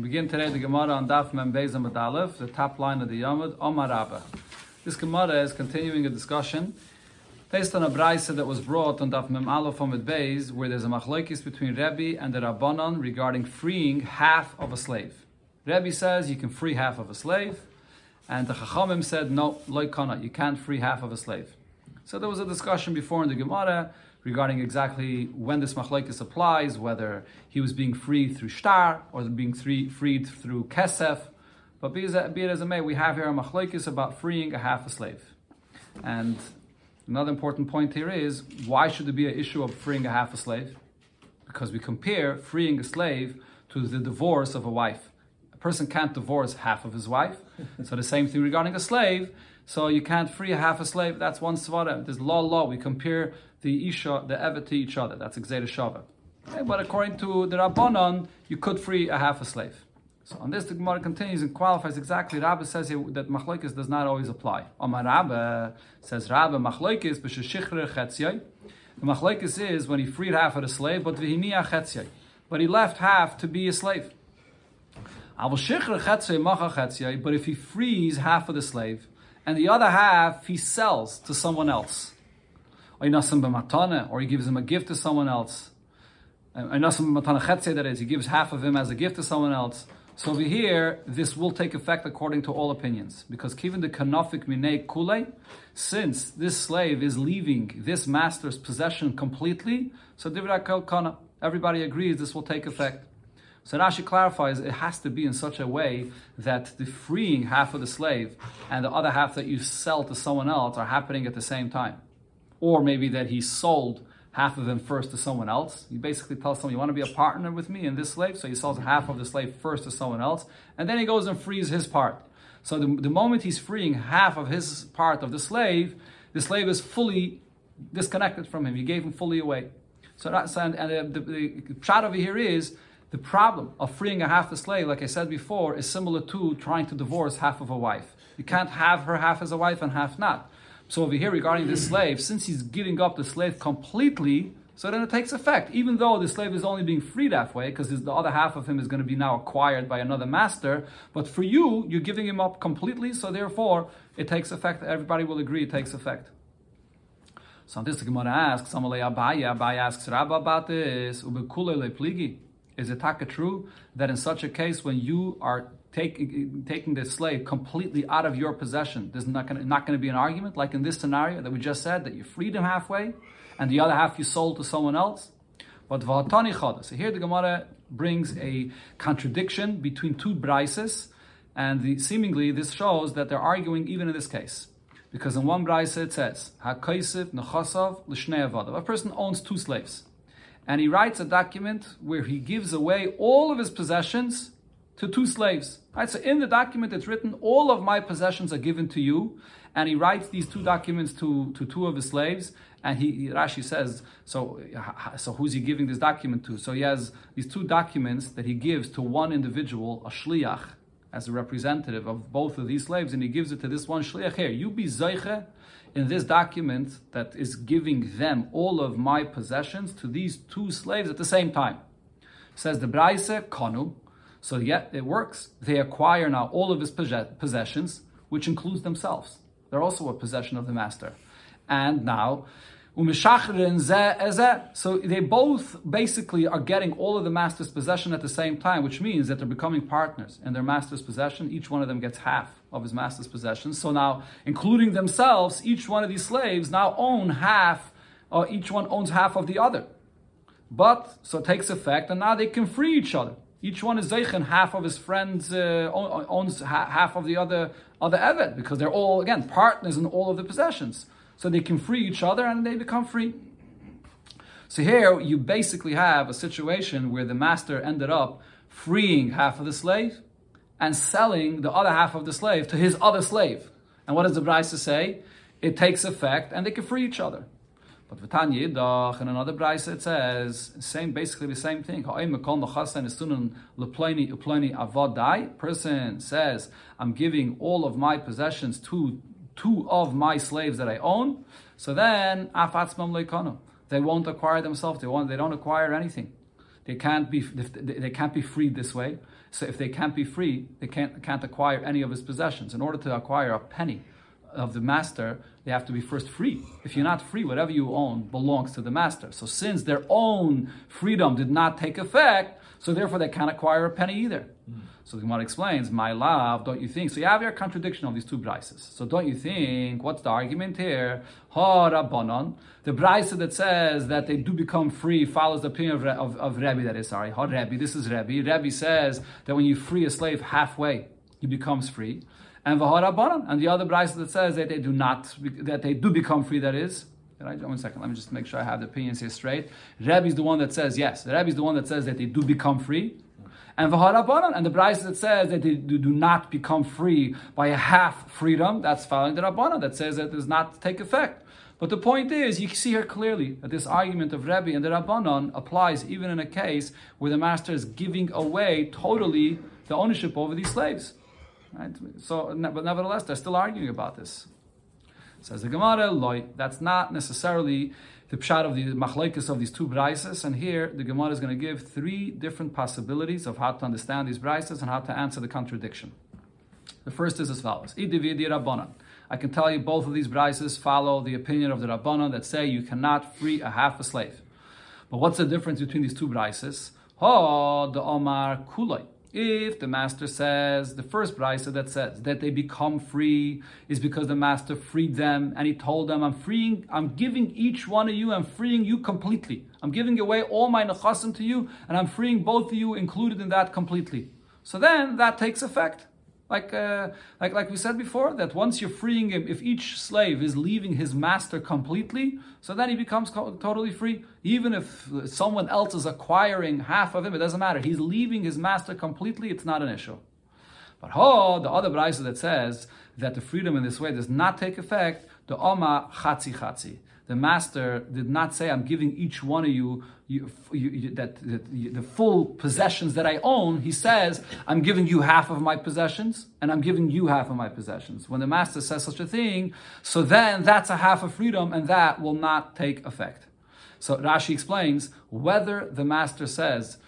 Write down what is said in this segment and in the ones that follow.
We begin today the Gemara on Daf Mem Beis Aleph, the top line of the Yomud, Omar Rabba. This Gemara is continuing a discussion based on a brisa that was brought on Daf Mem Aleph Amud Beis, where there's a machlokes between Rebbe and the Rabbanon regarding freeing half of a slave. Rebbe says you can free half of a slave, and the Chachamim said no, loikana, you can't free half of a slave. So there was a discussion before in the Gemara regarding exactly when this machlekes applies, whether he was being freed through shtar or being free, freed through kesef. But be, it, as it may, we have here a machlekes about freeing a half a slave. And another important point here is why should there be an issue of freeing a half a slave? Because we compare freeing a slave to the divorce of a wife. A person can't divorce half of his wife. so the same thing regarding a slave. So you can't free half a slave. That's one svara. There's law, law. We compare the isha, the evet to each other. That's exeda shava. Okay, but according to the Rabbanon, you could free a half a slave. So on this, the Gemara continues and qualifies exactly. Rabba says here that machlokes does not always apply. Omar Rabba says Rabbi machlokes b'sheshichrer chetziyai. The machlokes is when he freed half of the slave, but v'hiniya chetziyai. But he left half to be a slave. But if he frees half of the slave, and the other half he sells to someone else, or he gives him a gift to someone else. That is, he gives half of him as a gift to someone else. So over here, this will take effect according to all opinions. Because given the kanafik minei kule, since this slave is leaving this master's possession completely, so everybody agrees this will take effect. So Rashi clarifies it has to be in such a way that the freeing half of the slave and the other half that you sell to someone else are happening at the same time or maybe that he sold half of them first to someone else. He basically tells someone, You want to be a partner with me in this slave? So he sells half of the slave first to someone else, and then he goes and frees his part. So the, the moment he's freeing half of his part of the slave, the slave is fully disconnected from him. He gave him fully away. So that's and, and the, the, the shot over here is the problem of freeing a half a slave, like I said before, is similar to trying to divorce half of a wife. You can't have her half as a wife and half not. So over here regarding the slave, since he's giving up the slave completely, so then it takes effect. Even though the slave is only being freed halfway, because the other half of him is going to be now acquired by another master. But for you, you're giving him up completely, so therefore it takes effect. Everybody will agree it takes effect. So this Gemara asks, Abaye, Abaye asks Rabba about this, Is it taka true that in such a case when you are take, taking the slave completely out of your possession, there's not going not to be an argument, like in this scenario that we just said, that you freed him halfway, and the other half you sold to someone else. But v'hatani chada. So here the Gemara brings a contradiction between two brises, and the, seemingly this shows that they're arguing even in this case. Because in one brisa it says, HaKaisiv nechasav l'shnei avadav. A person owns two slaves. And he writes a document where he gives away all of his possessions to two slaves. Right? So in the document it's written, all of my possessions are given to you. And he writes these two documents to, to two of his slaves. And he, Rashi says, so, so who's he giving this document to? So he has these two documents that he gives to one individual, a shliach, as a representative of both of these slaves, and he gives it to this one shliach here. You be zeiche in this document that is giving them all of my possessions to these two slaves at the same time. Says the Braise, konu, so yet it works. They acquire now all of his possessions, which includes themselves. They're also a possession of the master. And now, so they both basically are getting all of the master's possession at the same time, which means that they're becoming partners in their master's possession. Each one of them gets half of his master's possession. So now, including themselves, each one of these slaves now own half, or each one owns half of the other. But, so it takes effect, and now they can free each other. Each one is zeichen. Half of his friends uh, owns half of the other other evet because they're all again partners in all of the possessions. So they can free each other and they become free. So here you basically have a situation where the master ended up freeing half of the slave and selling the other half of the slave to his other slave. And what does the Braisa say? It takes effect and they can free each other. But V'tanya Yidach, in another brayse it says, same, basically the same thing. Person says, I'm giving all of my possessions to two of my slaves that I own. So then, they won't acquire themselves. They won't. They don't acquire anything. they can't be they can't be freed this way. So if they can't be free, they can't can't acquire any of his possessions. In order to acquire a penny of the master, they have to be first free. If you're not free, whatever you own belongs to the master. So since their own freedom did not take effect, so therefore they can't acquire a penny either. Mm. So the Gemara explains, my love, don't you think? So you have your contradiction of these two brises. So don't you think, what's the argument here? Ha Rabbanon. The brisa that says that they do become free follows the opinion of, of, of Rebbe, that is, sorry. Ha Rebbe, this is Rebbe. Rebbe says that when you free a slave halfway, he becomes free. And Vaharabanan, and the other brisa that says that they do not, that they do become free, that is, Right? One second, let me just make sure I have the opinions here straight. Rebbe is the one that says yes. Rebbe is the one that says that they do become free. And v'harabanan, and the Bryce that says that they do not become free by a half freedom, that's following the Rabbanan that says that does not take effect. But the point is, you see here clearly that this argument of Rebbe and the Rabbanon applies even in a case where the master is giving away totally the ownership over these slaves. Right? So, but nevertheless, they're still arguing about this. Says the Gemara, loy, that's not necessarily the pshat of the machlekes of these two brises, and here the Gemara is going to give three different possibilities of how to understand these brises and how to answer the contradiction. The first is as follows. I can tell you both of these brises follow the opinion of the Rabbanan that say you cannot free a half a slave. But what's the difference between these two brises? Ha the Omar Kulay. If the master says, the first brisa that says that they become free is because the master freed them and he told them, I'm freeing, I'm giving each one of you, I'm freeing you completely. I'm giving away all my nechasim to you and I'm freeing both of you included in that completely. So then that takes effect. Like, uh, like, like we said before, that once you're freeing him, if each slave is leaving his master completely, so then he becomes co- totally free. Even if someone else is acquiring half of him, it doesn't matter. He's leaving his master completely, it's not an issue. But ho, the other brisa that says that the freedom in this way does not take effect, the oma chatzi chatzi the master did not say, I'm giving each one of you, you, you, you that, that the full possessions that I own. He says, I'm giving you half of my possessions, and I'm giving you half of my possessions. When the master says such a thing, so then that's a half of freedom, and that will not take effect. So Rashi explains whether the master says,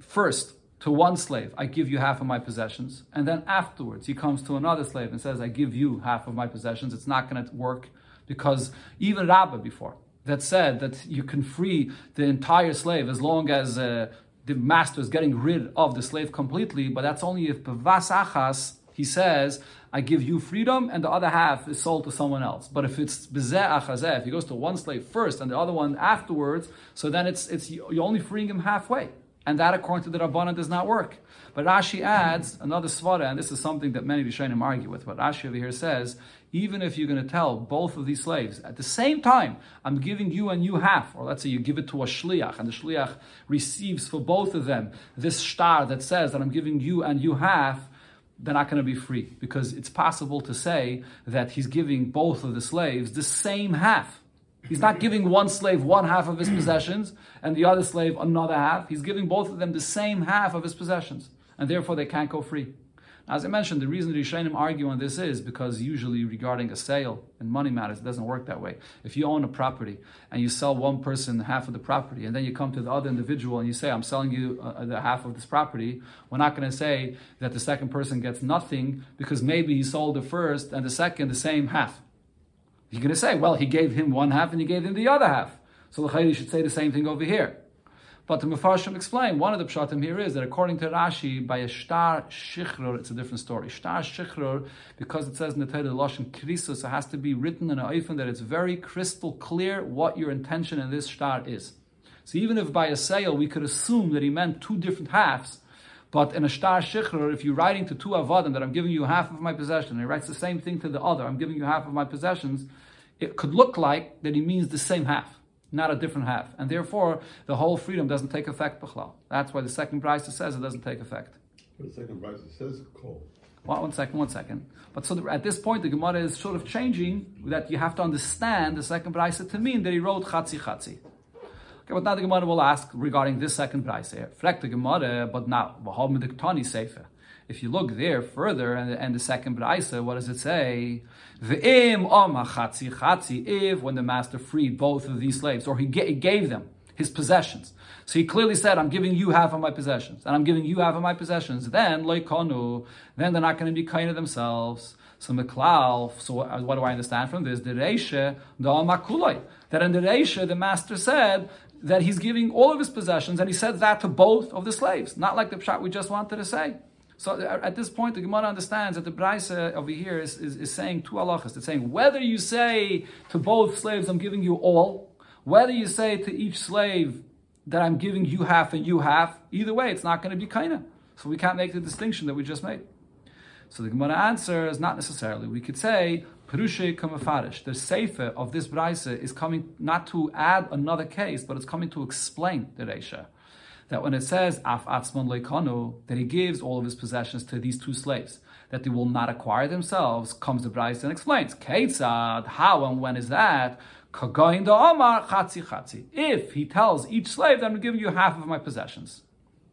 first, to one slave, I give you half of my possessions, and then afterwards he comes to another slave and says, I give you half of my possessions. It's not going to work because even Rabbah before that said that you can free the entire slave as long as uh, the master is getting rid of the slave completely, but that's only if bevas achas he says, I give you freedom, and the other half is sold to someone else. But if it's bezeh if he goes to one slave first and the other one afterwards, so then it's it's you're only freeing him halfway, and that according to the rabbanan does not work. But Rashi adds another svara, and this is something that many Rishonim argue with. What Rashi over here says even if you're going to tell both of these slaves at the same time, I'm giving you and you half, or let's say you give it to a shliach, and the shliach receives for both of them this star that says that I'm giving you and you half, they're not going to be free because it's possible to say that he's giving both of the slaves the same half. He's not giving one slave one half of his possessions and the other slave another half. He's giving both of them the same half of his possessions, and therefore they can't go free. As I mentioned, the reason the Rishonim argue on this is because usually regarding a sale and money matters, it doesn't work that way. If you own a property and you sell one person half of the property, and then you come to the other individual and you say, "I'm selling you uh, the half of this property," we're not going to say that the second person gets nothing because maybe he sold the first and the second the same half. You're going to say, "Well, he gave him one half and he gave him the other half." So the Khairi should say the same thing over here. But the Mefarshim explain, one of the pshatim here is that according to Rashi, by a star shichrur, it's a different story. Star shichrur, because it says in the Torah, Lashon krisus, it has to be written in a oifen that it's very crystal clear what your intention in this star is. So even if by a sale we could assume that he meant two different halves, but in a star shichrur, if you're writing to two avadim that I'm giving you half of my possession, and he writes the same thing to the other, I'm giving you half of my possessions, it could look like that he means the same half not a different half. And therefore, the whole freedom doesn't take effect, B'chlal. That's why the second brisa says it doesn't take effect. The second brisa says call. Well, one second, one second. But so the, at this point, the Gemara is sort of changing that you have to understand the second brisa to mean that he wrote chatzi chatzi. Okay, but now the Gemara will ask regarding this second brisa here. Frek the Gemara, but now, the sefer. If you look there further and, and the second brisa, what does it say? V'im chatzi chatzi. If when the master freed both of these slaves, or he, gave them, his possessions. So he clearly said, I'm giving you half of my possessions, and I'm giving you half of my possessions. Then, loikonu, then they're not going to be kind of themselves. So Meklal, so what, do I understand from this? The Reisha, the Amakulai. That in the Reisha, the master said that he's giving all of his possessions, and he said that to both of the slaves, not like the pshat we just wanted to say. So uh, at this point, the Gemara understands that the Braise over here is, is, is saying two halachas. It's saying whether you say to both slaves, I'm giving you all, whether you say to each slave that I'm giving you half and you half, either way, it's not going to be kaina. So we can't make the distinction that we just made. So the Gemara answers, not necessarily. We could say, Perushe kamafarish. The sefer of this brisa is coming not to add another case, but it's coming to explain the Reisha. That when it says, Af atzmon leikanu, that he gives all of his possessions to these two slaves, that they will not acquire themselves, comes the brisa and explains, Ketzad, how and when is that? Kagain da Omar, chatzi chatzi. If he tells each slave that I'm giving you half of my possessions.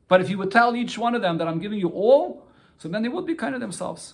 But if he would tell each one of them that I'm giving you all, so then they would be kind of themselves.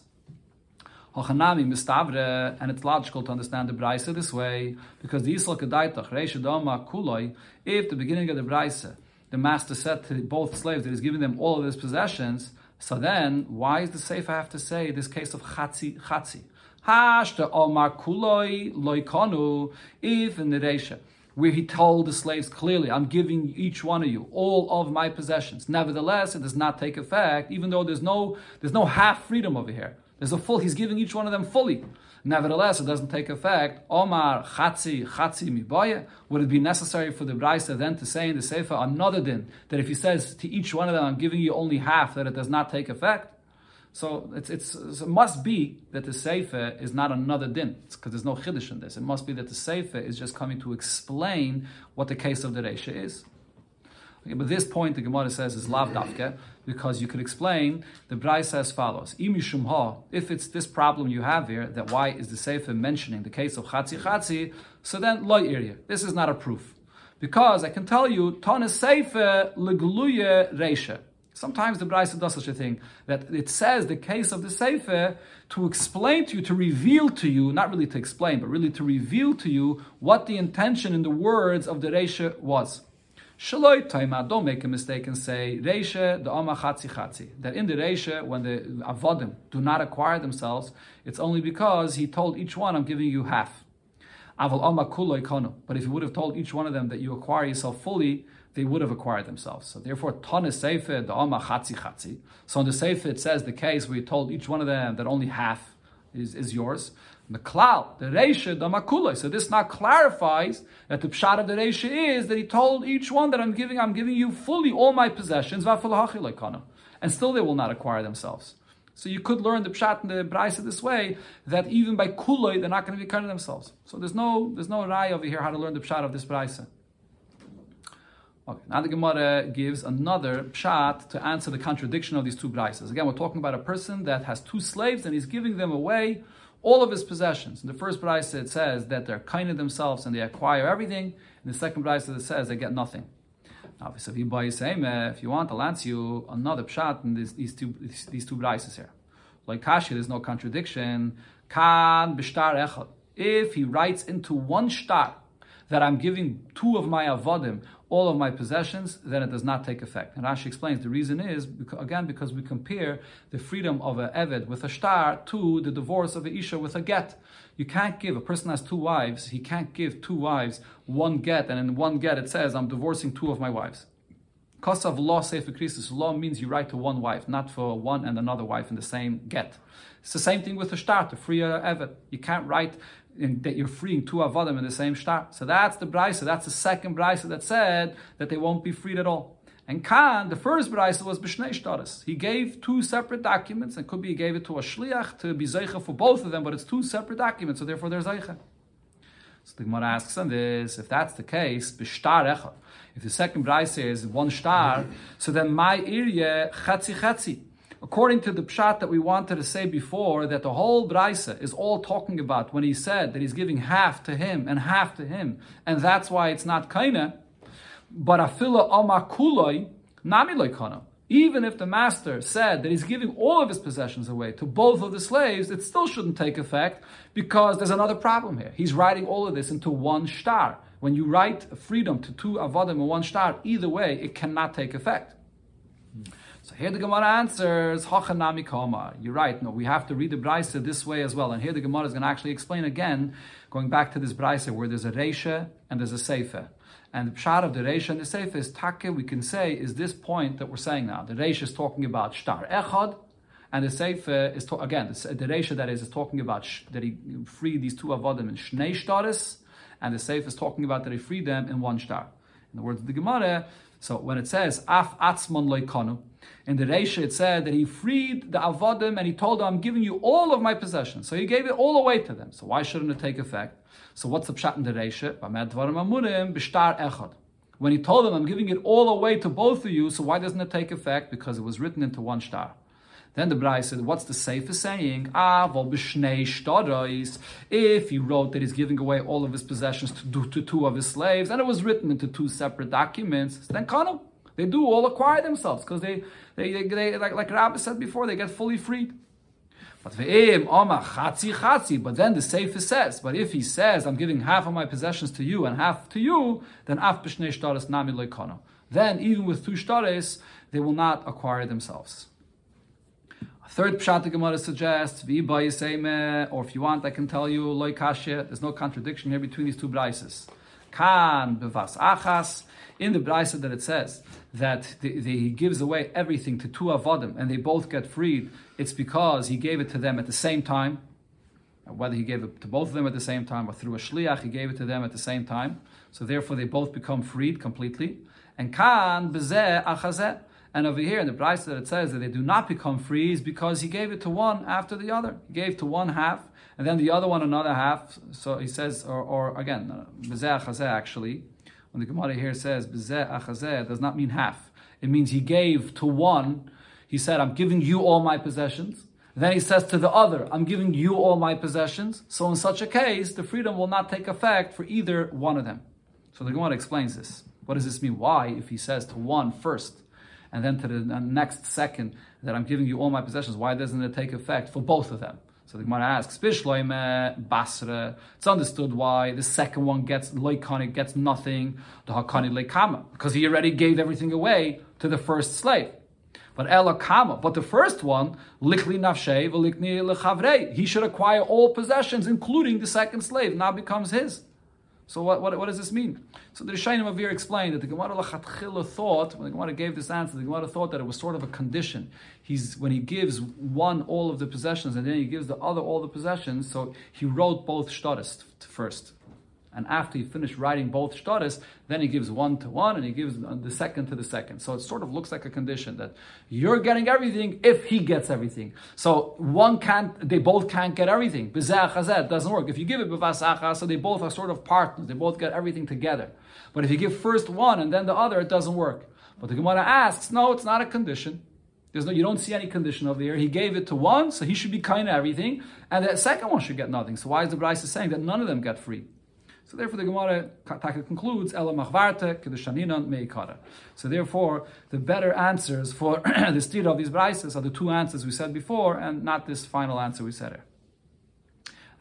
Mistavre, and it's logical to understand the brisa this way because the Yisrael kedaitach reisha dama kuloi. If the beginning of the brisa, the master said to both slaves that he's giving them all of his possessions, so then why is the sefer have to say this case of chatzi chatzi? Hashta omar kuloi loikonu. If in the reisha where he told the slaves clearly, I'm giving each one of you all of my possessions. Nevertheless, it does not take effect, even though there's no there's no half freedom over here. There's a full, he's giving each one of them fully. Nevertheless, it doesn't take effect. Omar chatzi chatzi miboye. Would it be necessary for the Brisa then to say in the Sefer another din that if he says to each one of them, I'm giving you only half, that it does not take effect? So it's, it's, it must be that the Sefer is not another din, because there's no chiddush in this. It must be that the Sefer is just coming to explain what the case of the Reisha is. Okay, but this point the Gemara says is lav dafke, because you could explain the Brai as follows. If it's this problem you have here, that why is the Sefer mentioning the case of chatzi chatzi? So then loy area. This is not a proof, because I can tell you Tana Sefer legluye reisha. Sometimes the Braisa does such a thing that it says the case of the Sefer to explain to you, to reveal to you, not really to explain, but really to reveal to you what the intention in the words of the Reisha was. Shaloi taima, don't make a mistake and say Reisha the Oma Chatzi Chatzi. That in the Reisha, when the Avodim do not acquire themselves, it's only because he told each one, I'm giving you half. Aval Oma Kuloi Kono. But if he would have told each one of them that you acquire yourself fully, they would have acquired themselves. So therefore, Tana Sefer, the Oma Chatzi Chatzi. So in the Sefer, it says the case where you told each one of them that only half is, is yours. The cloud, the Reisha, the Makulai. So this now clarifies that the pshat of the Reisha is that he told each one that I'm giving, I'm giving you fully all my possessions, and still they will not acquire themselves. So you could learn the pshat in the Braisa this way that even by kuloi they're not going to be kind themselves. So there's no there's no rai over here how to learn the pshat of this Braisa. Okay, now the Gemara gives another pshat to answer the contradiction of these two Braisas. Again, we're talking about a person that has two slaves and he's giving them away all of his possessions. In the first Braisa it says that they're kind of themselves and they acquire everything. In the second Braisa it says they get nothing. Now, if you buy the same, uh, if you want, I'll answer you another pshat in this, these two these two Braisas here. Like Kashi, there's no contradiction. Kan b'shtar echad. If he writes into one shtar that I'm giving two of my avodim all of my possessions, then it does not take effect. And Rashi explains the reason is, again, because we compare the freedom of a Eved with a star to the divorce of a Isha with a get. You can't give, a person has two wives, he can't give two wives one get, and in one get it says, I'm divorcing two of my wives. Kosav law sefer krisus, law means you write to one wife, not for one and another wife in the same get. It's the same thing with the star, to free uh, a Eved. You can't write in, that you're freeing two avodim in the same star. So that's the brisa. That's the second brisa that said that they won't be freed at all. And Khan, the first brisa was b'shnei shtaris. He gave two separate documents, and could be he gave it to a shliach to be zeicha for both of them, but it's two separate documents, so therefore they're zeicha. So the Gemara asks on this, if that's the case, b'shtar echad. If the second brisa is one star, so then my area chatzi chatzi according to the pshat that we wanted to say before, that the whole Braisa is all talking about when he said that he's giving half to him and half to him, and that's why it's not kaina. But afila amakuloi nami loikana. Even if the master said that he's giving all of his possessions away to both of the slaves, it still shouldn't take effect because there's another problem here. He's writing all of this into one star. When you write freedom to two avodim in one star, either way, it cannot take effect. So here the Gemara answers, Hachanami. You're right. No, we have to read the Brisa this way as well. And here the Gemara is going to actually explain again, going back to this Brisa where there's a Reisha and there's a Seifa. And the pshat of the Reisha and the Seifa is Take, we can say, is this point that we're saying now. The Reisha is talking about Shtar Echad, and the Seifa is, to, again, the, the that is, is talking about sh, that he freed these two Avodim in Shnei Shtaris, and the Seifa is talking about that he freed them in one Shtar. In the words of the Gemara, so when it says Af Atzmon Loikonu, in the Reisha it said that he freed the Avodim and he told them, I'm giving you all of my possessions. So he gave it all away to them. So why shouldn't it take effect? So what's the pshat in the Reisha? When he told them, I'm giving it all away to both of you, so why doesn't it take effect? Because it was written into one star. Then the Brai said, what's the safer saying? Ah, if he wrote that he's giving away all of his possessions to, to two of his slaves, and it was written into two separate documents, then kanu. They do all acquire themselves because they, they, they, they, like, like Rabbi said before, they get fully freed. But. But then the Sefer says, but if he says, I'm giving half of my possessions to you and half to you, then af nami. Then even with two shtaris, they will not acquire themselves. A third pshat the Gemara suggests, or if you want, I can tell you loikashya. There's no contradiction here between these two brises. Kan bevas achas in the brisa that it says that the, the, he gives away everything to two avodim and they both get freed, it's because he gave it to them at the same time. Whether he gave it to both of them at the same time or through a shliach, he gave it to them at the same time. So therefore, they both become freed completely. And kan bezeh achazeh. And over here in the brisa that it says that they do not become free is because he gave it to one after the other. He gave to one half, and then the other one another half. So he says, or, or again, bezeh achazeh actually. When the Gemara here says does not mean half. It means he gave to one. He said, "I'm giving you all my possessions." Then he says to the other, "I'm giving you all my possessions." So in such a case, the freedom will not take effect for either one of them. So the Gemara explains this. What does this mean? Why, if he says to one first, and then to the next second that I'm giving you all my possessions, why doesn't it take effect for both of them? So the Gemara asks, Bishloime, Basra. It's understood why the second one gets loikani, gets nothing, the hakani leikama, because he already gave everything away to the first slave. But elakama, but the first one, likli nafshei, likni lechavrei, he should acquire all possessions, including the second slave, now becomes his. So what, what, what does this mean? So the Rishayim of here explained that the Gemara Lachatchila thought, when the Gemara gave this answer, the Gemara thought that it was sort of a condition. He's when he gives one all of the possessions and then he gives the other all the possessions, so he wrote both shtaris first. And after he finished writing both shtaris, then he gives one to one and he gives the second to the second. So it sort of looks like a condition that you're getting everything if he gets everything. So one can't, they both can't get everything. It doesn't work. If you give it b'vasacha, so they both are sort of partners. They both get everything together. But if you give first one and then the other, it doesn't work. But the Gemara asks, no, it's not a condition. There's no, you don't see any condition over here. He gave it to one, so he should be kind of everything, and the second one should get nothing. So why is the Bryce saying that none of them get free? So therefore, the Gemara concludes Ela Machvarte Kedushanina Meikara. So therefore, the better answers for the stir of these brises are the two answers we said before, and not this final answer we said here.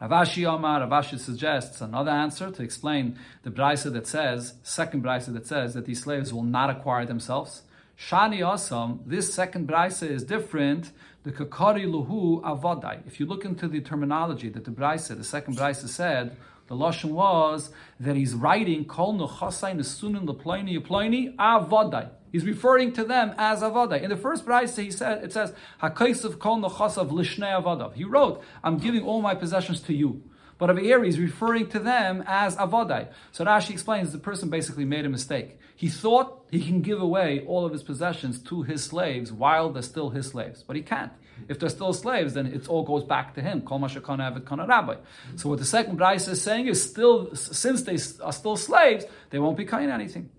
Rav Ashi Omar, Rav Ashi suggests another answer to explain the brisa that says, second brisa that says that these slaves will not acquire themselves. Shani Asam, this second brisa is different. The Kakari Luhu Avodai. If you look into the terminology that the brisa, the second brisa said, the lashon was that he's writing kol nechasai nesunin leploini yeploini avodai. He's referring to them as avadai. In the first brayse, he said it says hakaisav kol nechasav lishnei avadav. He wrote, "I'm giving all my possessions to you." But over here, he's referring to them as Avodai. So Rashi explains the person basically made a mistake. He thought he can give away all of his possessions to his slaves while they're still his slaves, but he can't. If they're still slaves, then it all goes back to him. rabbi. So what the second Bryce is saying is still, since they are still slaves, they won't be kind anything.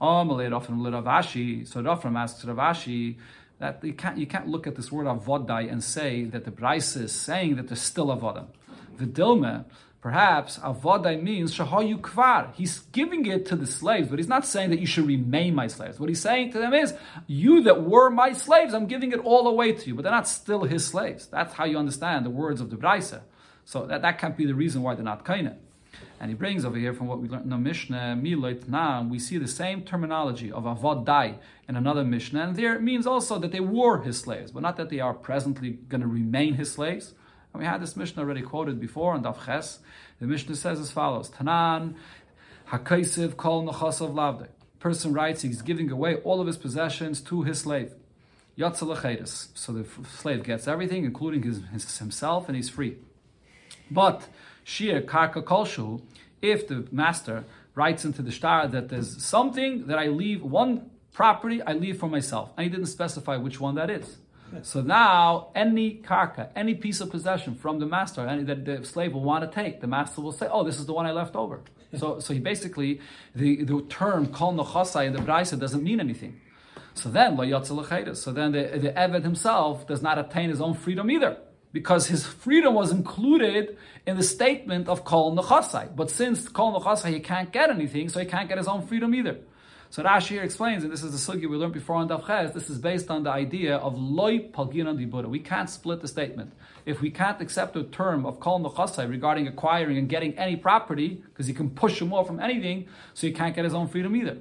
Oh, Rav Ashi. So Rafram asks Rav Ashi that you can't, you can't look at this word avodai and say that the Bryce is saying that there's still avodim. The Dilma, Perhaps avodai means shahayu kvar. He's giving it to the slaves, but he's not saying that you should remain my slaves. What he's saying to them is, you that were my slaves, I'm giving it all away to you, but they're not still his slaves. That's how you understand the words of the Braisa. So that, that can't be the reason why they're not kaina. And he brings over here from what we learned in the Mishnah, Miloit Nam, we see the same terminology of avodai Dai in another Mishnah, and there it means also that they were his slaves, but not that they are presently going to remain his slaves. And we had this Mishnah already quoted before on Daf Ches. The Mishnah says as follows: Tanan Hakaisiv Kol Nachasav Lavde. Person writes he's giving away all of his possessions to his slave. Yatzalachedis. So the slave gets everything, including his, his, himself, and he's free. But Shir Karka Kolshu, if the master writes into the star that there's something that I leave, one property I leave for myself, and he didn't specify which one that is. So now, any karka, any piece of possession from the master, any that the slave will want to take, the master will say, "Oh, this is the one I left over." so, so he basically the, the term kol nochasai in the brisa doesn't mean anything. So then, lo So then, the, the eved himself does not attain his own freedom either, because his freedom was included in the statement of kol nochasai. But since kol nochasai he can't get anything, so he can't get his own freedom either. So Rashi here explains, and this is the sugi we learned before on Daf Ches, this is based on the idea of loy palginan di Buddha. We can't split the statement. If we can't accept the term of kol nechasai regarding acquiring and getting any property, because he can push him off from anything, so he can't get his own freedom either.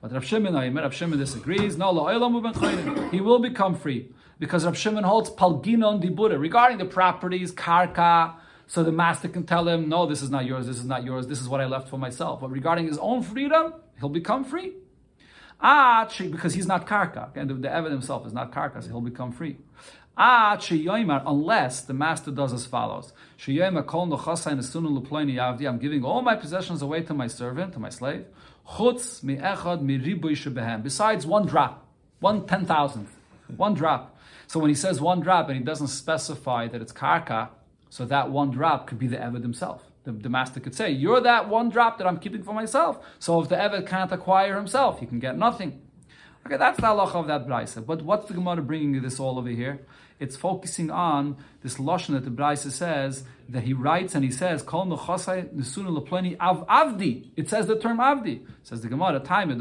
But Rav Shimon, Rav Shimon disagrees. No, he will become free because Rav Shimon holds palginon di Buddha regarding the properties, karka. So the master can tell him, no, this is not yours, this is not yours, this is what I left for myself. But regarding his own freedom, he'll become free. Ah, because he's not karka. And the, Evan himself is not karka, so he'll become free. Ah, unless the master does as follows. I'm giving all my possessions away to my servant, to my slave. Besides one drop, one ten thousandth, one drop. So when he says one drop and he doesn't specify that it's karka, so that one drop could be the Eved himself. The, the, master could say, You're that one drop that I'm keeping for myself. So if the Eved can't acquire himself, he can get nothing. Okay, that's the halacha of that brisa. But what's the Gemara bringing this all over here? It's focusing on this lashon that the brisa says that he writes and he says, "Kol nechasai nesunu lepleni av avdi." It says the term avdi. Says the Gemara, "Time So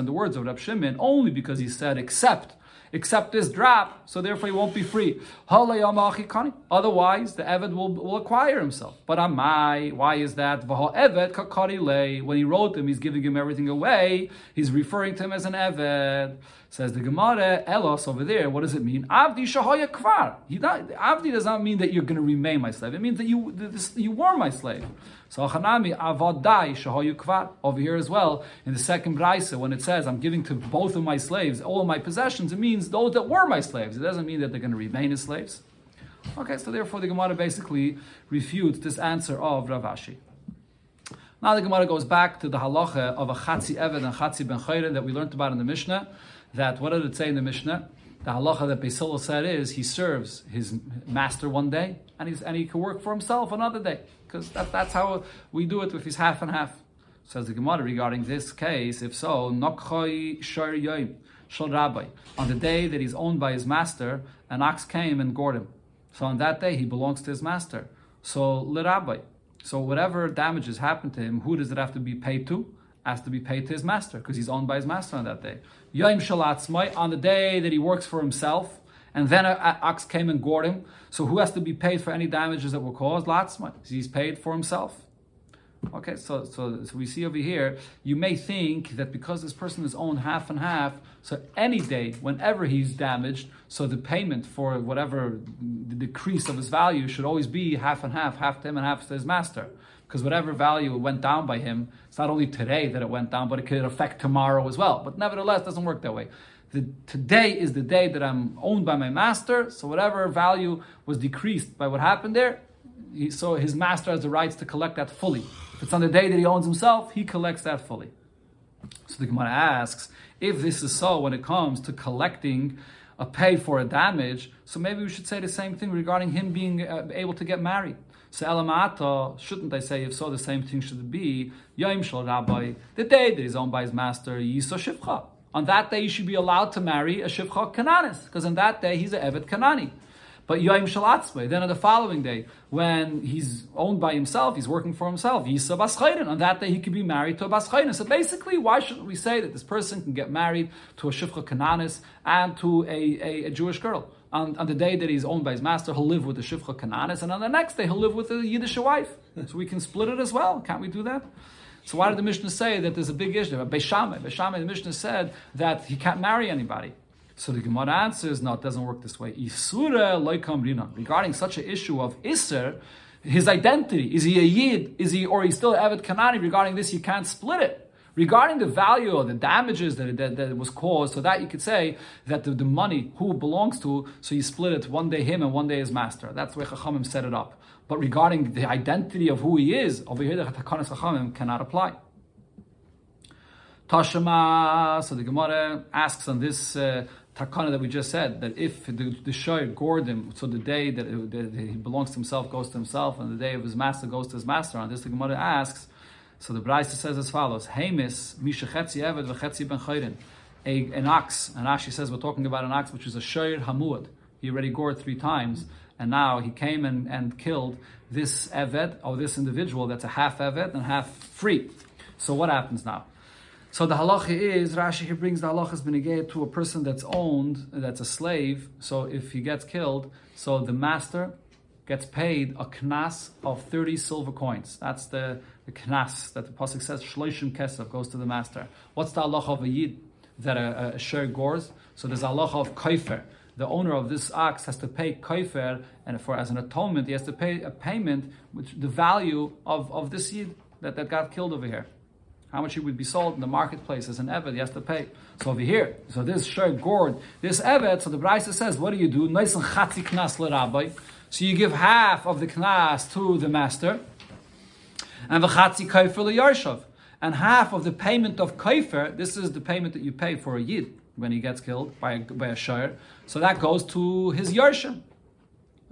in the words of Rab Shimon, only because he said except except this drop, so therefore he won't be free. Otherwise, the Eved will, will acquire himself. But Amai, why is that? When he wrote him, he's giving him everything away. He's referring to him as an Eved. Says the Gemara, Elos over there, what does it mean? Avdi shahoya kvar. Avdi does not mean that you're going to remain my slave. It means that you, you were my slave. So Hanami Avadai Shahoyu Kvar. Over here as well, in the second Braisa, when it says, I'm giving to both of my slaves all my possessions, it means those that were my slaves. It doesn't mean that they're going to remain as slaves. Okay, so therefore the Gemara basically refutes this answer of Rav Ashi. Now the Gemara goes back to the halacha of a Chatzi Eved and Chatzi Ben Chayre that we learned about in the Mishnah that what did it say in the Mishnah? The halacha that Beis Hillel said is he serves his master one day and, and he can work for himself another day because that, that's how we do it if he's half and half. Says the Gemara regarding this case, if so. On the day that he's owned by his master, an ox came and gored him. So on that day he belongs to his master. So Rabbi. So whatever damages happen to him, who does it have to be paid to? has to be paid to his master because he's owned by his master on that day. On the day that he works for himself, and then uh, an ox came and gored him. So who has to be paid for any damages that were caused? Latzmai. He's paid for himself. Okay, so, so, so we see over here, you may think that because this person is owned half and half, so any day, whenever he's damaged, so the payment for whatever the decrease of his value should always be half and half, half to him and half to his master because whatever value went down by him, it's not only today that it went down, but it could affect tomorrow as well. But nevertheless, it doesn't work that way. The, today is the day that I'm owned by my master, so whatever value was decreased by what happened there, he, so his master has the rights to collect that fully. If it's on the day that he owns himself, he collects that fully. So the Gemara asks, if this is so when it comes to collecting a pay for a damage, so maybe we should say the same thing regarding him being uh, able to get married. So Elamata, shouldn't I say if so, the same thing should be Yom Shal Rabbi, the day that he's owned by his master, Yisa Shivcha. On that day, he should be allowed to marry a Shivcha Kananis, because on that day he's a Evet Kanani. But Yom Shalatzme, then on the following day, when he's owned by himself, he's working for himself, Yisa Baschayden. On that day, he could be married to a Baschayden. So basically, why shouldn't we say that this person can get married to a Shivcha Kananis and to a, a, a Jewish girl? On, on the day that he's owned by his master, he'll live with the Shivcha Kananis, and on the next day, he'll live with a Yiddish wife. So we can split it as well. Can't we do that? So why did the Mishnah say that there's a big issue? Beis Shammai, Beishameh, the Mishnah said that he can't marry anybody. So the Gemara answers, no, it doesn't work this way. Regarding such an issue of Isser, his identity, is he a Yid, is he, or he's still Eved Kanani, regarding this, you can't split it. Regarding the value or the damages that, that, that was caused, so that you could say that the, the, money, who belongs to, so you split it one day him and one day his master. That's where Chachamim set it up. But regarding the identity of who he is, over here the Takanas Chachamim cannot apply. Tashema, so the Gemara asks on this uh, takana that we just said that if the, the shoy gored him, so the day that, it, that, he belongs to himself goes to himself, and the day of his master goes to his master. On this, the Gemara asks. So the Brisa says as follows: Hamis mishachetzi eved v'chetzi ben chayrin. An ox, and Rashi says we're talking about an ox which is a shoyer hamuad. He already gored three times, and now he came and, and killed this eved or this individual that's a half eved and half free. So what happens now? So the halacha is Rashi here brings the halacha's benegay to a person that's owned, that's a slave. So if he gets killed, so the master gets paid a knas of thirty silver coins. That's the, the knas that the pasuk says shloishim kesef goes to the master. What's the halacha of a yid that a, a share gores? So there's halacha of kaifer. The owner of this ox has to pay kaifer, and for as an atonement, he has to pay a payment which the value of, of this yid that, that got killed over here how much he would be sold in the marketplace as an Eved, he has to pay. So over here, so this shirt gourd, this Eved, so the Brisa says, what do you do? Nice and knas rabbi. So you give half of the knas to the master, and the chatzi kaifer liyarshav. And half of the payment of kaifer, this is the payment that you pay for a yid when he gets killed by a, by a shire. So that goes to his yarshim.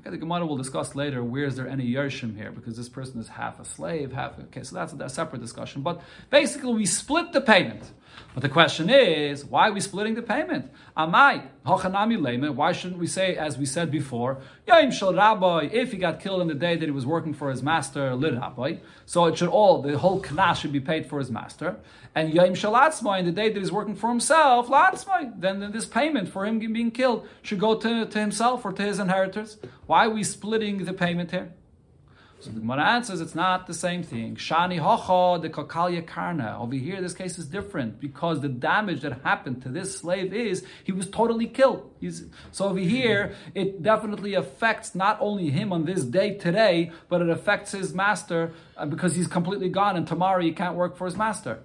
Okay, the Gemara will discuss later where is there any Yershim here because this person is half a slave, half. Okay, so that's a, a separate discussion. But basically, we split the payment. But the question is, why are we splitting the payment? Amai, hochanami why shouldn't we say, as we said before, Yaim shel if he got killed in the day that he was working for his master, lit rabbi, so it should all, the whole knas should be paid for his master. And Yaim shel in the day that he's working for himself, latzmai, then this payment for him being killed should go to, to himself or to his inheritors. Why are we splitting the payment here? So the Gemara answers it's not the same thing. Shani hocha the kakalya karna. Over here, this case is different because the damage that happened to this slave is he was totally killed. He's, so over here, it definitely affects not only him on this day today, but it affects his master uh, because he's completely gone, and tomorrow he can't work for his master.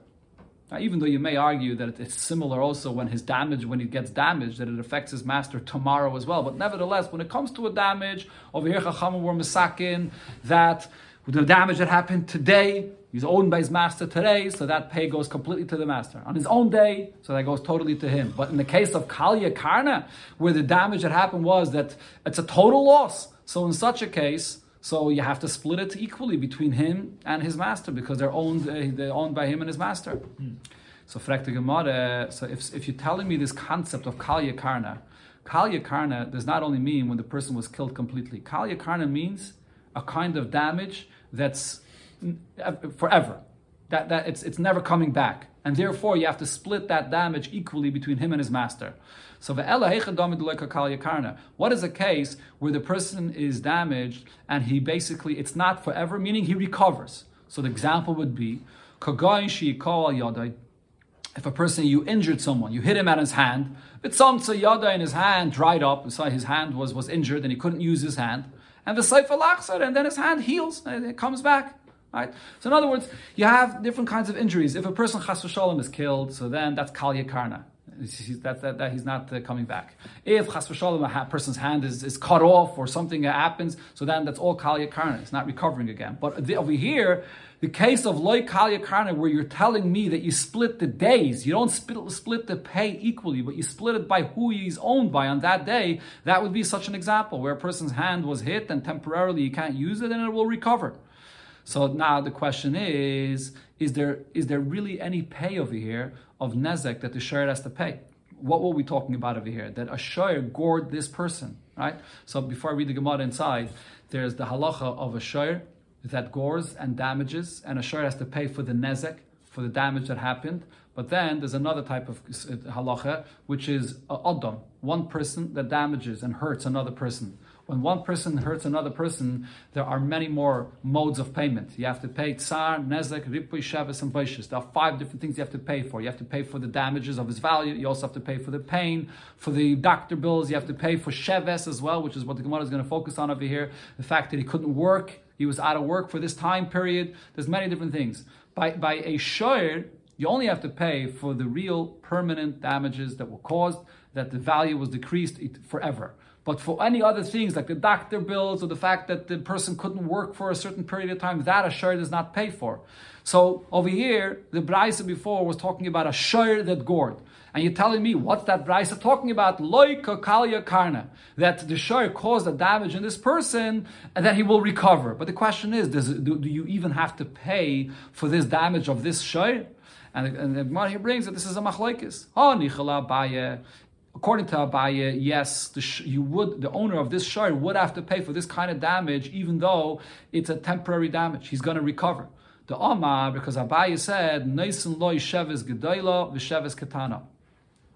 Now, even though you may argue that it's similar also when his damage, when he gets damaged, that it affects his master tomorrow as well. But nevertheless, when it comes to a damage, over here Chachamim were misakin that the damage that happened today, he's owned by his master today, so that pay goes completely to the master. On his own day, so that goes totally to him. But in the case of Kalya Karna, where the damage that happened was that it's a total loss, so in such a case, so you have to split it equally between him and his master because they're owned, uh, they're owned by him and his master. Mm. So Frekta Gemara, so if, if you're telling me this concept of Kalya Karna, Kalya Karna does not only mean when the person was killed completely. Kalya Karna means a kind of damage that's forever. That, that it's, it's never coming back. And therefore, you have to split that damage equally between him and his master. So what is a case where the person is damaged and he basically, it's not forever, meaning he recovers. So the example would be, if a person, you injured someone, you hit him at his hand, Vitzamtsa yada in his hand dried up, so his hand was, was injured and he couldn't use his hand, and the Saifa and then his hand heals and it comes back. Right? So in other words, you have different kinds of injuries. If a person chas shalom is killed, so then that's kal yakarna. That, that, that, he's not uh, coming back. If chas v'shalom a person's hand is, is cut off or something happens, so then that's all kal yakarna. It's not recovering again. But the, over here, the case of loy kal yakarna, where you're telling me that you split the days, you don't split, split the pay equally, but you split it by who he's owned by on that day, that would be such an example where a person's hand was hit and temporarily you can't use it and it will recover. So now the question is: Is there is there really any pay over here of nezek that the shayr has to pay? What were we talking about over here? That a shayr gored this person, right? So before I read the Gemara inside, there's the halacha of a shayr that gores and damages, and a shayr has to pay for the nezek for the damage that happened. But then there's another type of uh, halacha, which is adam, one person that damages and hurts another person. When one person hurts another person, there are many more modes of payment. You have to pay tsar, nezek, ripui, shavis, and baishis. There are five different things you have to pay for. You have to pay for the damages of his value. You also have to pay for the pain, for the doctor bills. You have to pay for sheves as well, which is what the Gemara is going to focus on over here. The fact that he couldn't work, he was out of work for this time period. There's many different things. By, by a shayr, you only have to pay for the real permanent damages that were caused, that the value was decreased forever. But for any other things like the doctor bills or the fact that the person couldn't work for a certain period of time, that a share does not pay for. So over here, the Braisa before was talking about a share that gored. And you're telling me, what's that Braisa talking about? Loika kalya karna. That the share caused a damage in this person and that he will recover. But the question is, does, do, do you even have to pay for this damage of this share? And, and the Gemara here brings that this is a machlekes. According to Abaye, yes, the sh- you would the owner of this shard would have to pay for this kind of damage, even though it's a temporary damage. He's going to recover. The Omar, because Abaye said, "Neisin loy sheves gedola v'sheves katana."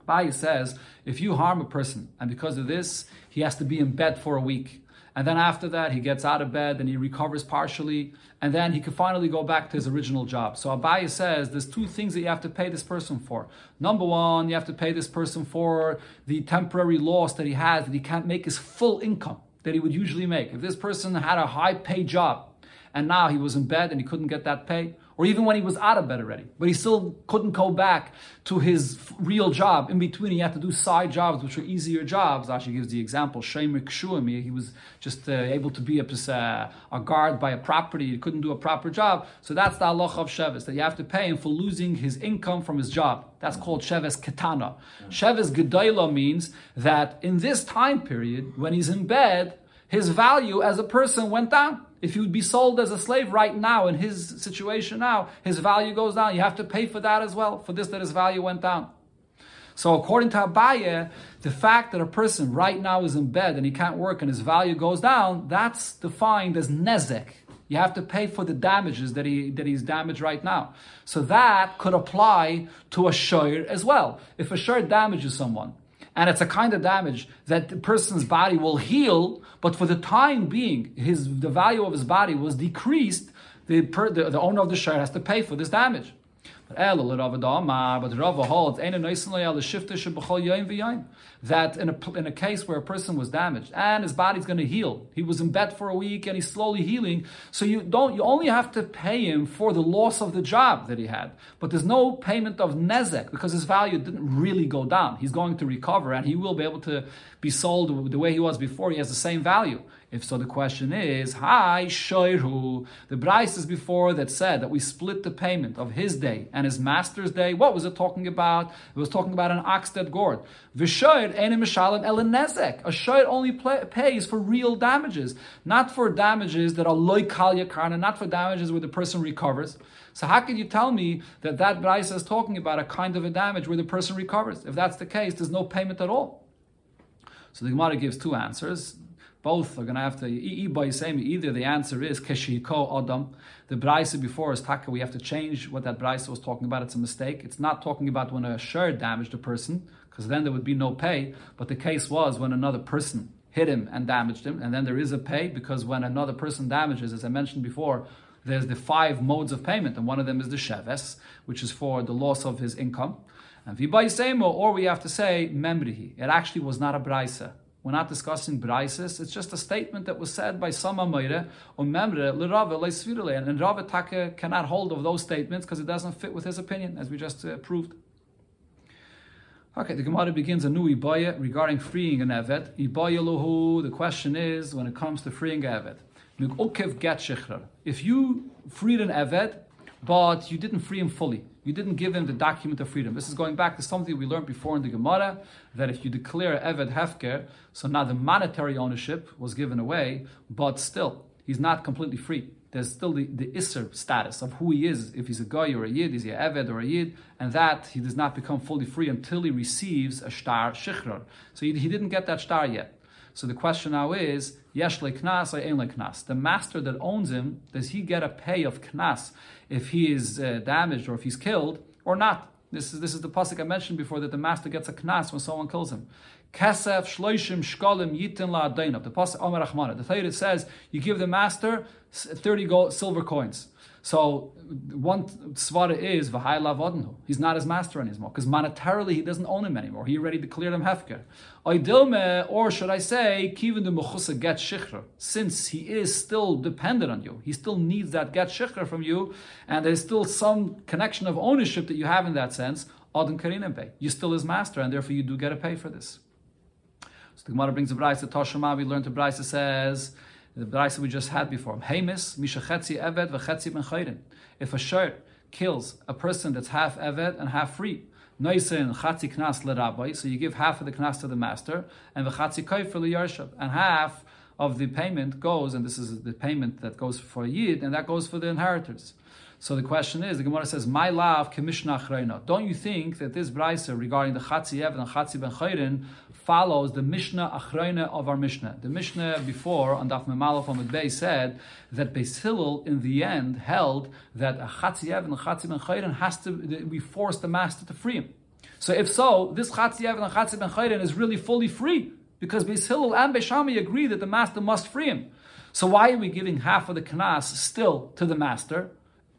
Abaye says, if you harm a person, and because of this, he has to be in bed for a week. And then after that, he gets out of bed and he recovers partially, and then he can finally go back to his original job. So Abaye says there's two things that you have to pay this person for. Number one, you have to pay this person for the temporary loss that he has, that he can't make his full income that he would usually make. If this person had a high paid job and now he was in bed and he couldn't get that pay, or even when he was out of bed already, but he still couldn't go back to his real job. In between, he had to do side jobs, which were easier jobs. Actually, gives the example. Shemer Kshuim, he was just uh, able to be a, uh, a, guard by a property. He couldn't do a proper job. So that's the Allah of Sheves, that you have to pay him for losing his income from his job. That's called Sheves Ketana. Sheves Gedaila means that in this time period, when he's in bed, his value as a person went down. If would be sold as a slave right now in his situation now, his value goes down. You have to pay for that as well, for this that his value went down. So according to Abaye, the fact that a person right now is in bed and he can't work and his value goes down, that's defined as nezek. You have to pay for the damages that he that he's damaged right now. So that could apply to a shir as well. If a shir damages someone, and it's a kind of damage that the person's body will heal, but for the time being, his the value of his body was decreased. The, per, the, the owner of the share has to pay for this damage. But holds that in a, in a case where a person was damaged and his body's going to heal, he was in bed for a week and he's slowly healing. So you don't you only have to pay him for the loss of the job that he had, but there's no payment of nezek because his value didn't really go down. He's going to recover and he will be able to be sold the way he was before. He has the same value. If so, the question is, Hi, Shoiru. The brayse is before that said that we split the payment of his day and his master's day. What was it talking about? It was talking about an ox that gored. Vishoir enim mishalim elenezek. A shoir only play, pays for real damages, not for damages that are loy kalya karna, not for damages where the person recovers. So how can you tell me that that brayse is talking about a kind of a damage where the person recovers? If that's the case, there's no payment at all. So the Gemara gives two answers. Both are going to have to either the answer is keshiko adam. The brisa before is taka. We have to change what that brisa was talking about. It's a mistake. It's not talking about when a shirt damaged a person, because then there would be no pay. But the case was when another person hit him and damaged him, and then there is a pay because when another person damages, as I mentioned before, there's the five modes of payment, and one of them is the sheves, which is for the loss of his income. And vibaisemo, or we have to say memrihi. It actually was not a brisa. We're not discussing braises. It's just a statement that was said by some Amayre or Memre l'Rava. And Rava Taka cannot hold of those statements because it doesn't fit with his opinion, as we just uh, proved. Okay, the Gemara begins a new Ibaya regarding freeing an Eved. Ibaya lohu, the question is, when it comes to freeing Eved, if you freed an Eved, but you didn't free him fully. You didn't give him the document of freedom. This is going back to something we learned before in the Gemara that if you declare Eved Hefker, so now the monetary ownership was given away, but still, he's not completely free. There's still the, the Isser status of who he is, if he's a guy or a Yid, is he a Eved or a Yid, and that he does not become fully free until he receives a Shtar Shichrar. So he, he didn't get that Shtar yet. So the question now is, yesh knas or ein knas? The master that owns him, does he get a pay of knas if he is uh, damaged or if he's killed or not? This is this is the pasuk I mentioned before that the master gets a knas when someone kills him. Kesef shloishim shkalim yitin la The pasuk Omer Achmana. The Torah says you give the master thirty gold silver coins. So one svara is v'hai lavadnu. He's not his master anymore because monetarily he doesn't own him anymore. He already declared him hefker. Oidilme, or should I say, kivin de mechusa get shichra. Since he is still dependent on you, he still needs that get shichra from you, and there's still some connection of ownership that you have in that sense. Adon karinim pay. You're still his master, and therefore you do get a pay for this. So the Gemara brings a brayse. Toshama, we learned the brayse says the brayse we just had before. Hemis mishachetzi eved v'chetzi ben. If a shirt kills a person that's half eved and half free, noisin chatzi knas lerabbai, so you give half of the knas to the master, and v'chatzi koifer liyarshav, and half of the payment goes, and this is the payment that goes for yid, and that goes for the inheritors. So the question is, the Gemara says, "My love commissioner Don't you think that this brisa regarding the chatzi eved and chatzi ben chayrin follows the Mishnah Achreina of our Mishnah. The Mishnah before on Daf Memalov on Bey said that Beis Hillel in the end held that a Chatziev and a Chatziev ben Chayrin has to we force the master to free him. So if so, this Chatziev and Chatziev ben Chayrin is really fully free because Beis Hillel and Beis Shammai agree that the master must free him. So why are we giving half of the knas still to the master?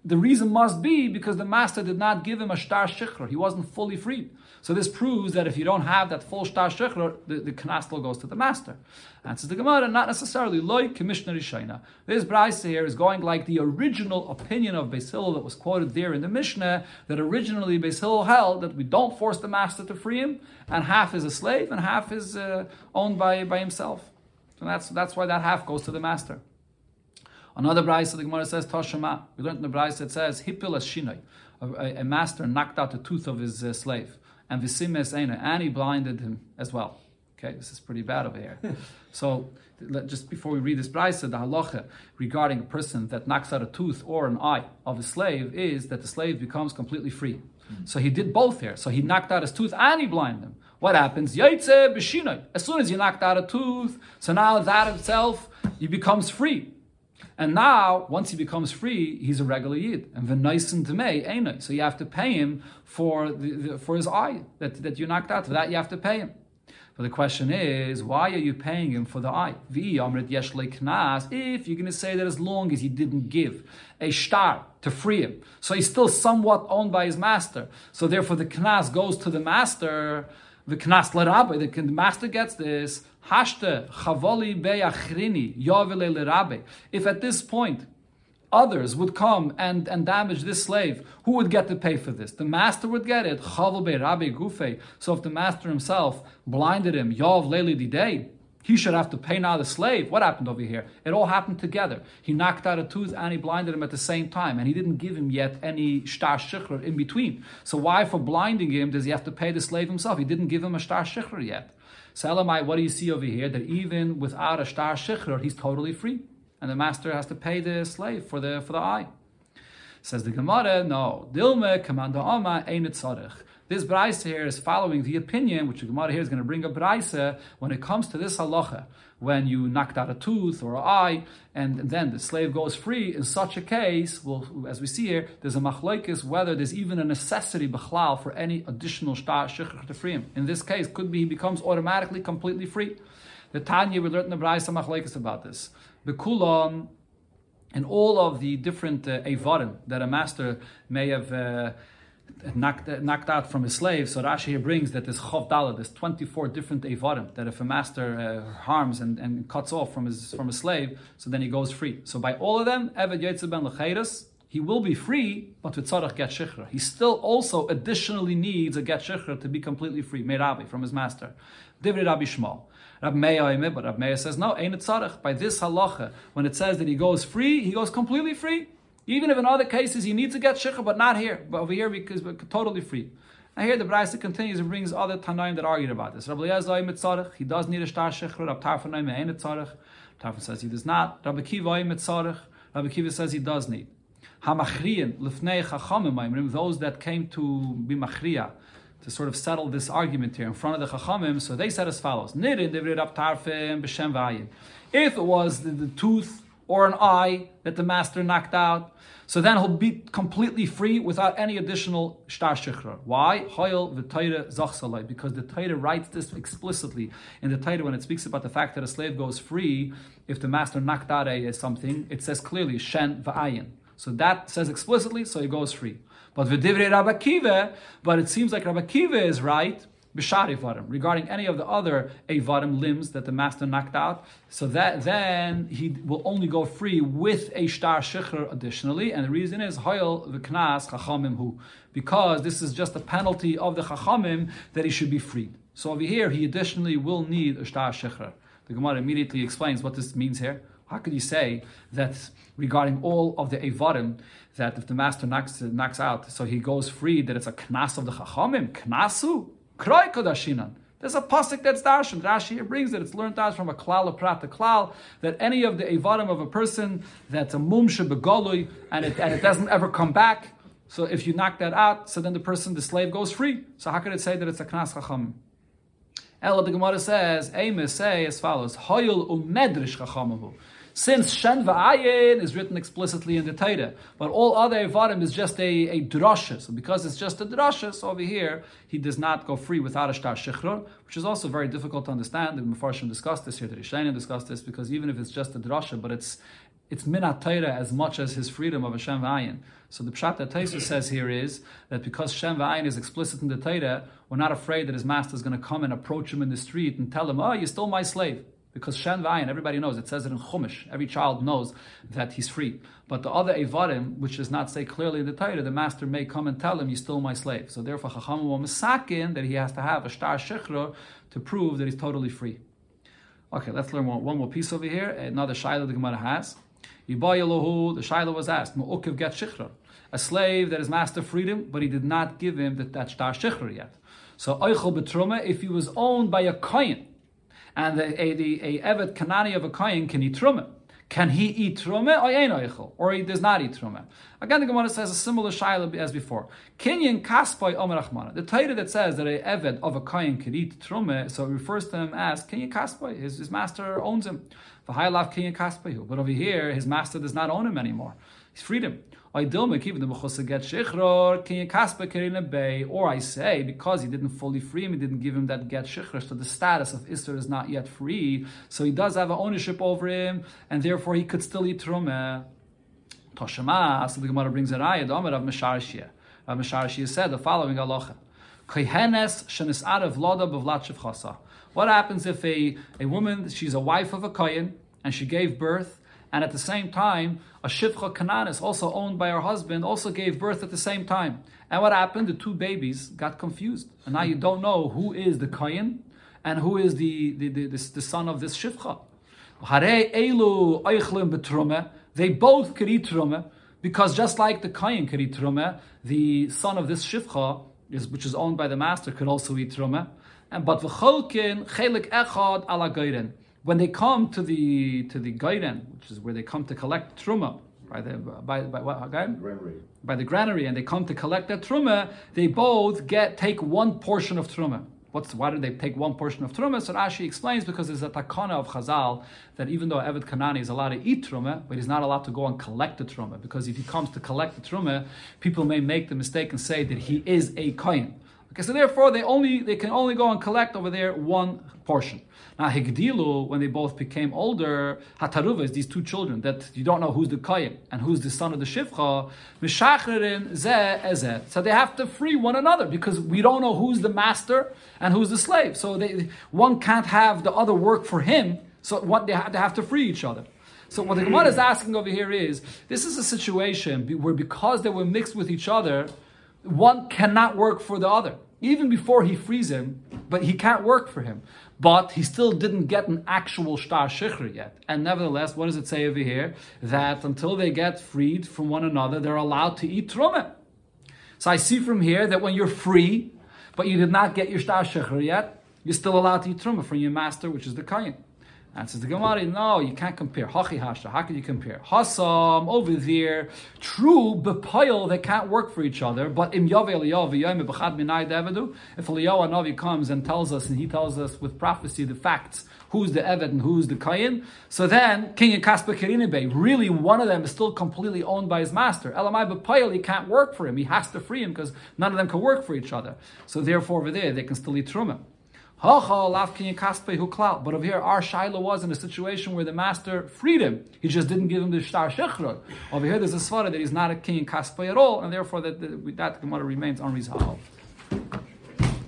The reason must be because the master did not give him a shtar shikhr. He wasn't fully freed. So this proves that if you don't have that full shtar shechler, the, the still goes to the master. Answers the Gemara, not necessarily loy commissioner Shaina. This brisa here is going like the original opinion of Beis Hillel that was quoted there in the Mishnah, that originally Beis Hillel held that we don't force the master to free him, and half is a slave and half is uh, owned by, by himself. So that's, that's why that half goes to the master. Another brisa, the Gemara says, Toshama. We learned in the brisa it says, Hippil as shinoi. A, a, master knocked out the tooth of his uh, slave and Visimes Eina, and he blinded him as well. Okay, this is pretty bad over here. so, just before we read this brisa, the halacha regarding a person that knocks out a tooth or an eye of a slave is that the slave becomes completely free. Mm-hmm. So he did both here. So he knocked out his tooth and he blinded him. What happens? As soon as you knocked out a tooth, so now that itself, he becomes free. And now, once he becomes free, he's a regular yid. And v'noisen me ain't So you have to pay him for the, the, for his eye that, that you knocked out. For that you have to pay him. But the question is, why are you paying him for the eye? If you're going to say that as long as he didn't give a shtar to free him, so he's still somewhat owned by his master. So therefore, the knas goes to the master. The knas l'rabbi, the master gets this. Hashte chavoli beyachrini yovele l'rabbi. If at this point others would come and, and damage this slave, who would get to pay for this? The master would get it. Chavel rabbi gufe. So if the master himself blinded him, yov leili didei, he should have to pay now the slave. What happened over here? It all happened together. He knocked out a tooth and he blinded him at the same time, and he didn't give him yet any shtar shikhr in between. So why, for blinding him, does he have to pay the slave himself? He didn't give him a shtar shikhr yet. So Elamai, what do you see over here? That even without a shtar shikhr, he's totally free, and the master has to pay the slave for the for the eye. Says the Gemara, no, dilme kamanda ama ein tzarich. This brisa here is following the opinion, which the Gemara here is going to bring a brisa when it comes to this halacha. When you knocked out a tooth or an eye, and then the slave goes free, in such a case, well, as we see here, there's a machlokes whether there's even a necessity b'chlal for any additional shtar shikhr to free him. In this case, could be he becomes automatically completely free. The Tanya we learned in the brisa machlokes about this. Bekulam and all of the different uh, that a master may have. Uh, knocked, knocked out from his slave. So Rashi here brings that there's chov dalad, there's 24 different evarim that if a master uh, harms and, and cuts off from his from a slave, so then he goes free. So by all of them, Eved Yetzer ben Lecheiras, he will be free, but with tzarach get shichra. He still also additionally needs a get shichra to be completely free, Meirabi, from his master. Divrei Rabbi Shmuel. Rabbi Meir, but Rabbi Meir says, no, ain't it tzarach. By this halacha, when it says that he goes free, he goes completely free. Even if in other cases you need to get shikha, but not here. But over here because we're totally free. And here the Brisa continues and brings other Tanaim that argued about this. Rabbi Eliezer mitzarech, he does need a shtar shikha. Rabbi ain't tzarech. Tarfon says he does not. Rabbi Kiva mitzarech. Rabbi Kiva says he does need. Hamachriyan lefnei chachamim. Those that came to be machriya to sort of settle this argument here in front of the chachamim. So they said as follows: If it was the, the tooth or an eye that the master knocked out. So then he'll be completely free without any additional shtar shichra. Why? Because the Torah writes this explicitly in the Torah when it speaks about the fact that a slave goes free if the master knocked out a something. It says clearly shen v'ayin. So that says explicitly, so he goes free. But v'divrei Rabbi Kiva, but it seems like Rabbi Kiva is right regarding any of the other avarim limbs that the master knocked out. So that then he will only go free with a shtar shikhr additionally, and the reason is hoyel v'knas chachamim hu because this is just a penalty of the chachamim that he should be freed. So over here he additionally will need a shtar shikhr. The Gemara immediately explains what this means here. How could you say that regarding all of the avarim that if the master knocks knocks out, so he goes free, that it's a knas of the chachamim? Knasu? There's a pasuk that's darshan. Rashi here brings it. It's learned out from a klal prat, a klal that any of the evarim of a person that's a mumsha begolui and it and it doesn't ever come back. So if you knock that out, so then the person, the slave, goes free. So how could it say that it's a knas chacham? Ella the Gemara says, Amos say as follows: Hoyul umedrish chachamahu. Since Shen Va'ayin is written explicitly in the Torah, but all other Evarim is just a, a drasha. So because it's just a drasha, so over here, he does not go free without a shtar shichror, which is also very difficult to understand. The Mepharshim discussed this here, the Rishonim discussed this, because even if it's just a drasha, but it's it's minat Torah as much as his freedom of a Shen V'ayin. So the pshat that Taisu says here is that because Shen V'ayin is explicit in the Torah, we're not afraid that his master is going to come and approach him in the street and tell him, oh, you stole my slave. Because Shen Vayin, everybody knows, it says it in Chumash. Every child knows that he's free. But the other Evarim, which does not say clearly in the Torah, the master may come and tell him, you stole my slave. So therefore, Chacham will misakin that he has to have a shtar shechra to prove that he's totally free. Okay, let's learn one, one more piece over here. Another Shiloh the Gemara has. Yibayalahu, the Shiloh was asked, Mu'ukiv get shechra. A slave that his master freed him, but he did not give him that, that shtar shechra yet. So, Eichel Betruma, if he was owned by a kohen, and the, a, the, a Eved Kanani of a Kayin can eat Truma. Can he eat Truma or he does not eat Truma? Again, the Gemara says a similar Shaila as before. Kinyan Kaspai Omer Achmana. The Torah that says that a Eved of a Kayin can eat Truma, so it refers to him as Kinyan Kaspai. His, his master owns him. V'hailav Kinyan Kaspai. But over here, his master does not own him anymore. He's freed him. Or I say, because he didn't fully free him, he didn't give him that get shikhr, so the status of Isser is not yet free, so he does have an ownership over him, and therefore he could still eat trumah. Toshama, so the Gemara brings a raya, the Omer of Mesharshia. Rav Mesharshia said the following halacha. What happens if a, a woman, she's a wife of a kohen, and she gave birth, and at the same time, a Shivcha Kananis, also owned by her husband, also gave birth at the same time. And what happened? The two babies got confused. And now you don't know who is the Kayan and who is the, the, the, the, the son of this Shivcha. They both could eat trume, because just like the Kayan could eat trume, the son of this Shivcha, which is owned by the master, could also eat trume. And but v'cholkin chelik echad ala when they come to the to the Gaiden, which is where they come to collect truma by the by by what Granary. by the granary, and they come to collect that truma, they both get take one portion of truma. What's why do they take one portion of truma? So Rashi explains because there's a takana of Chazal that even though Eved Kanani is allowed to eat truma, but he's not allowed to go and collect the truma because if he comes to collect the truma, people may make the mistake and say that he is a kohen. Okay, so therefore they only they can only go and collect over there one portion. Now Higdilu, when they both became older, Hataruva is these two children that you don't know who's the Kayin and who's the son of the Shivcha, Mishachrin Zeh. So they have to free one another because we don't know who's the master and who's the slave. So they, one can't have the other work for him, so what they have, they have to free each other. So what the Gemara is asking over here is, this is a situation where because they were mixed with each other, one cannot work for the other. Even before he frees him, but he can't work for him but he still didn't get an actual shtar shikhr yet. And nevertheless, what does it say over here? That until they get freed from one another, they're allowed to eat trumah. So I see from here that when you're free, but you did not get your shtar shikhr yet, you're still allowed to eat trumah from your master, which is the kayan. Answers the Gemara, no, you can't compare. Hachi hasha, how can you compare? Hasam, over there, true, bepoil, they can't work for each other, but im yave devedu, if Eliyahu comes and tells us, and he tells us with prophecy the facts, who's the Eved and who's the Kayin, so then, King Kaspa Kirinebe, really one of them is still completely owned by his master. Elamai bepoil, he can't work for him, he has to free him because none of them can work for each other. So therefore over there, they can still eat truma. But over here, our Shiloh was in a situation where the master freed him. He just didn't give him the Shtar Shechrot. Over here, there's a svara that he's not a king in Kaspay at all, and therefore that, that, that Gemara remains unresolved.